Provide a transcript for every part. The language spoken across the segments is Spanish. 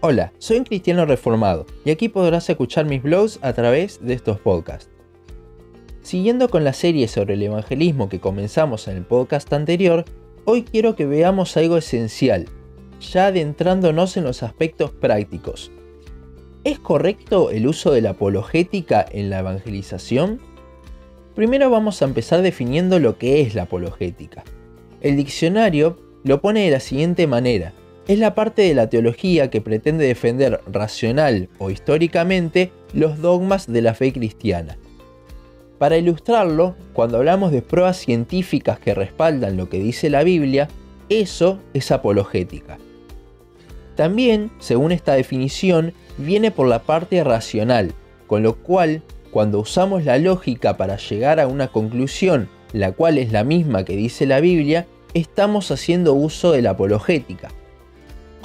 Hola, soy un cristiano reformado y aquí podrás escuchar mis blogs a través de estos podcasts. Siguiendo con la serie sobre el evangelismo que comenzamos en el podcast anterior, hoy quiero que veamos algo esencial, ya adentrándonos en los aspectos prácticos. ¿Es correcto el uso de la apologética en la evangelización? Primero vamos a empezar definiendo lo que es la apologética. El diccionario lo pone de la siguiente manera es la parte de la teología que pretende defender racional o históricamente los dogmas de la fe cristiana. Para ilustrarlo, cuando hablamos de pruebas científicas que respaldan lo que dice la Biblia, eso es apologética. También, según esta definición, viene por la parte racional, con lo cual, cuando usamos la lógica para llegar a una conclusión, la cual es la misma que dice la Biblia, estamos haciendo uso de la apologética.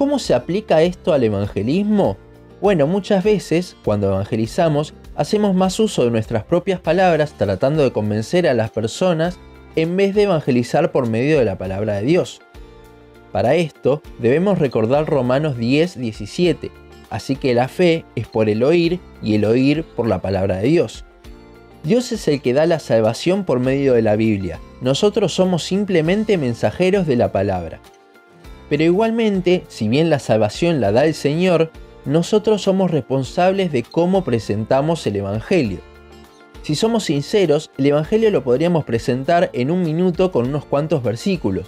¿Cómo se aplica esto al evangelismo? Bueno, muchas veces, cuando evangelizamos, hacemos más uso de nuestras propias palabras tratando de convencer a las personas en vez de evangelizar por medio de la palabra de Dios. Para esto, debemos recordar Romanos 10, 17, así que la fe es por el oír y el oír por la palabra de Dios. Dios es el que da la salvación por medio de la Biblia, nosotros somos simplemente mensajeros de la palabra. Pero igualmente, si bien la salvación la da el Señor, nosotros somos responsables de cómo presentamos el Evangelio. Si somos sinceros, el Evangelio lo podríamos presentar en un minuto con unos cuantos versículos.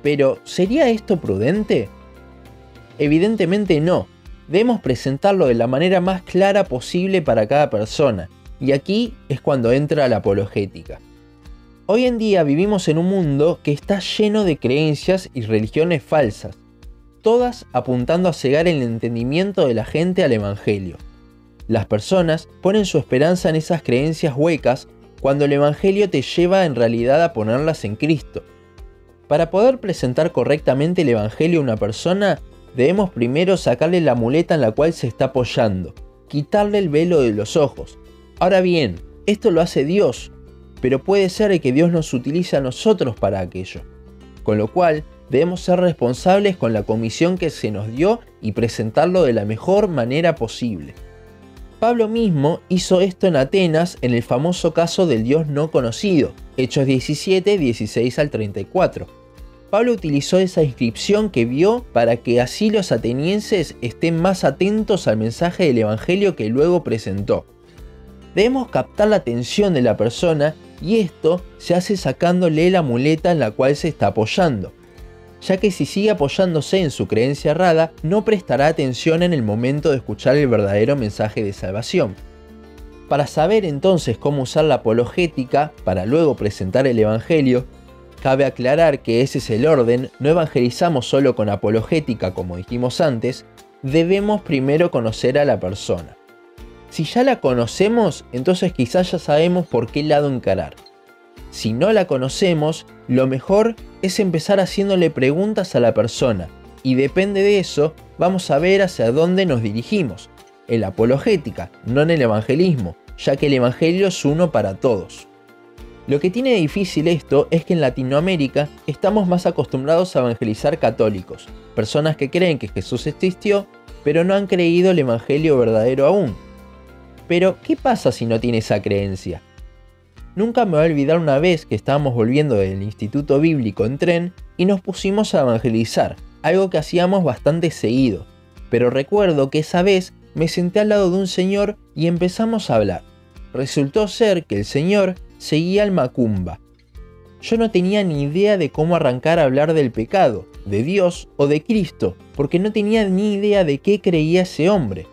Pero, ¿sería esto prudente? Evidentemente no. Debemos presentarlo de la manera más clara posible para cada persona. Y aquí es cuando entra la apologética. Hoy en día vivimos en un mundo que está lleno de creencias y religiones falsas, todas apuntando a cegar el entendimiento de la gente al Evangelio. Las personas ponen su esperanza en esas creencias huecas cuando el Evangelio te lleva en realidad a ponerlas en Cristo. Para poder presentar correctamente el Evangelio a una persona, debemos primero sacarle la muleta en la cual se está apoyando, quitarle el velo de los ojos. Ahora bien, esto lo hace Dios, pero puede ser que Dios nos utilice a nosotros para aquello. Con lo cual, debemos ser responsables con la comisión que se nos dio y presentarlo de la mejor manera posible. Pablo mismo hizo esto en Atenas en el famoso caso del Dios no conocido, Hechos 17, 16 al 34. Pablo utilizó esa inscripción que vio para que así los atenienses estén más atentos al mensaje del Evangelio que luego presentó. Debemos captar la atención de la persona y esto se hace sacándole la muleta en la cual se está apoyando, ya que si sigue apoyándose en su creencia errada, no prestará atención en el momento de escuchar el verdadero mensaje de salvación. Para saber entonces cómo usar la apologética para luego presentar el Evangelio, cabe aclarar que ese es el orden, no evangelizamos solo con apologética como dijimos antes, debemos primero conocer a la persona. Si ya la conocemos, entonces quizás ya sabemos por qué lado encarar. Si no la conocemos, lo mejor es empezar haciéndole preguntas a la persona, y depende de eso, vamos a ver hacia dónde nos dirigimos. En la apologética, no en el evangelismo, ya que el evangelio es uno para todos. Lo que tiene difícil esto es que en Latinoamérica estamos más acostumbrados a evangelizar católicos, personas que creen que Jesús existió, pero no han creído el evangelio verdadero aún. Pero, ¿qué pasa si no tiene esa creencia? Nunca me voy a olvidar una vez que estábamos volviendo del Instituto Bíblico en tren y nos pusimos a evangelizar, algo que hacíamos bastante seguido. Pero recuerdo que esa vez me senté al lado de un señor y empezamos a hablar. Resultó ser que el señor seguía al Macumba. Yo no tenía ni idea de cómo arrancar a hablar del pecado, de Dios o de Cristo, porque no tenía ni idea de qué creía ese hombre.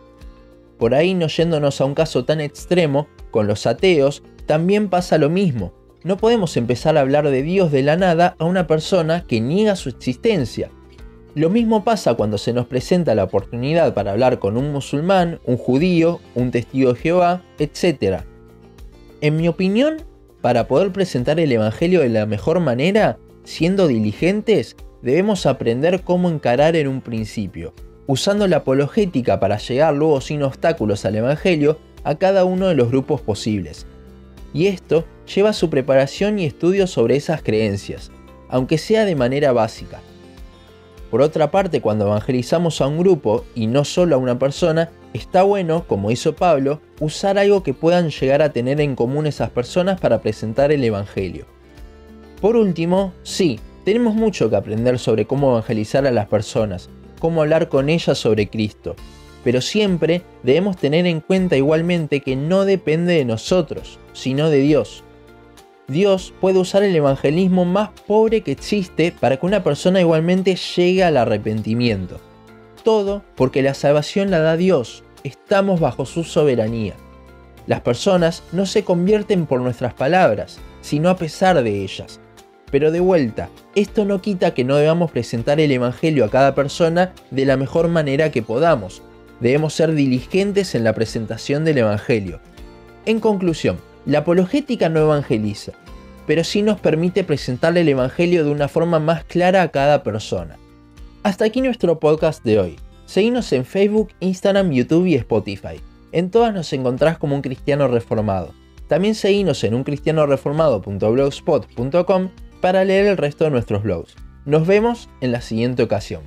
Por ahí no yéndonos a un caso tan extremo, con los ateos también pasa lo mismo. No podemos empezar a hablar de Dios de la nada a una persona que niega su existencia. Lo mismo pasa cuando se nos presenta la oportunidad para hablar con un musulmán, un judío, un testigo de Jehová, etc. En mi opinión, para poder presentar el Evangelio de la mejor manera, siendo diligentes, debemos aprender cómo encarar en un principio, usando la apologética para llegar luego sin obstáculos al Evangelio a cada uno de los grupos posibles. Y esto lleva su preparación y estudio sobre esas creencias, aunque sea de manera básica. Por otra parte, cuando evangelizamos a un grupo y no solo a una persona, está bueno, como hizo Pablo, usar algo que puedan llegar a tener en común esas personas para presentar el Evangelio. Por último, sí, tenemos mucho que aprender sobre cómo evangelizar a las personas, cómo hablar con ellas sobre Cristo, pero siempre debemos tener en cuenta igualmente que no depende de nosotros, sino de Dios. Dios puede usar el evangelismo más pobre que existe para que una persona igualmente llegue al arrepentimiento. Todo porque la salvación la da Dios, estamos bajo su soberanía. Las personas no se convierten por nuestras palabras, sino a pesar de ellas. Pero de vuelta, esto no quita que no debamos presentar el Evangelio a cada persona de la mejor manera que podamos. Debemos ser diligentes en la presentación del Evangelio. En conclusión, la apologética no evangeliza, pero sí nos permite presentarle el Evangelio de una forma más clara a cada persona. Hasta aquí nuestro podcast de hoy. Seguinos en Facebook, Instagram, YouTube y Spotify. En todas nos encontrás como un cristiano reformado. También seguinos en uncristianoreformado.blogspot.com para leer el resto de nuestros blogs. Nos vemos en la siguiente ocasión.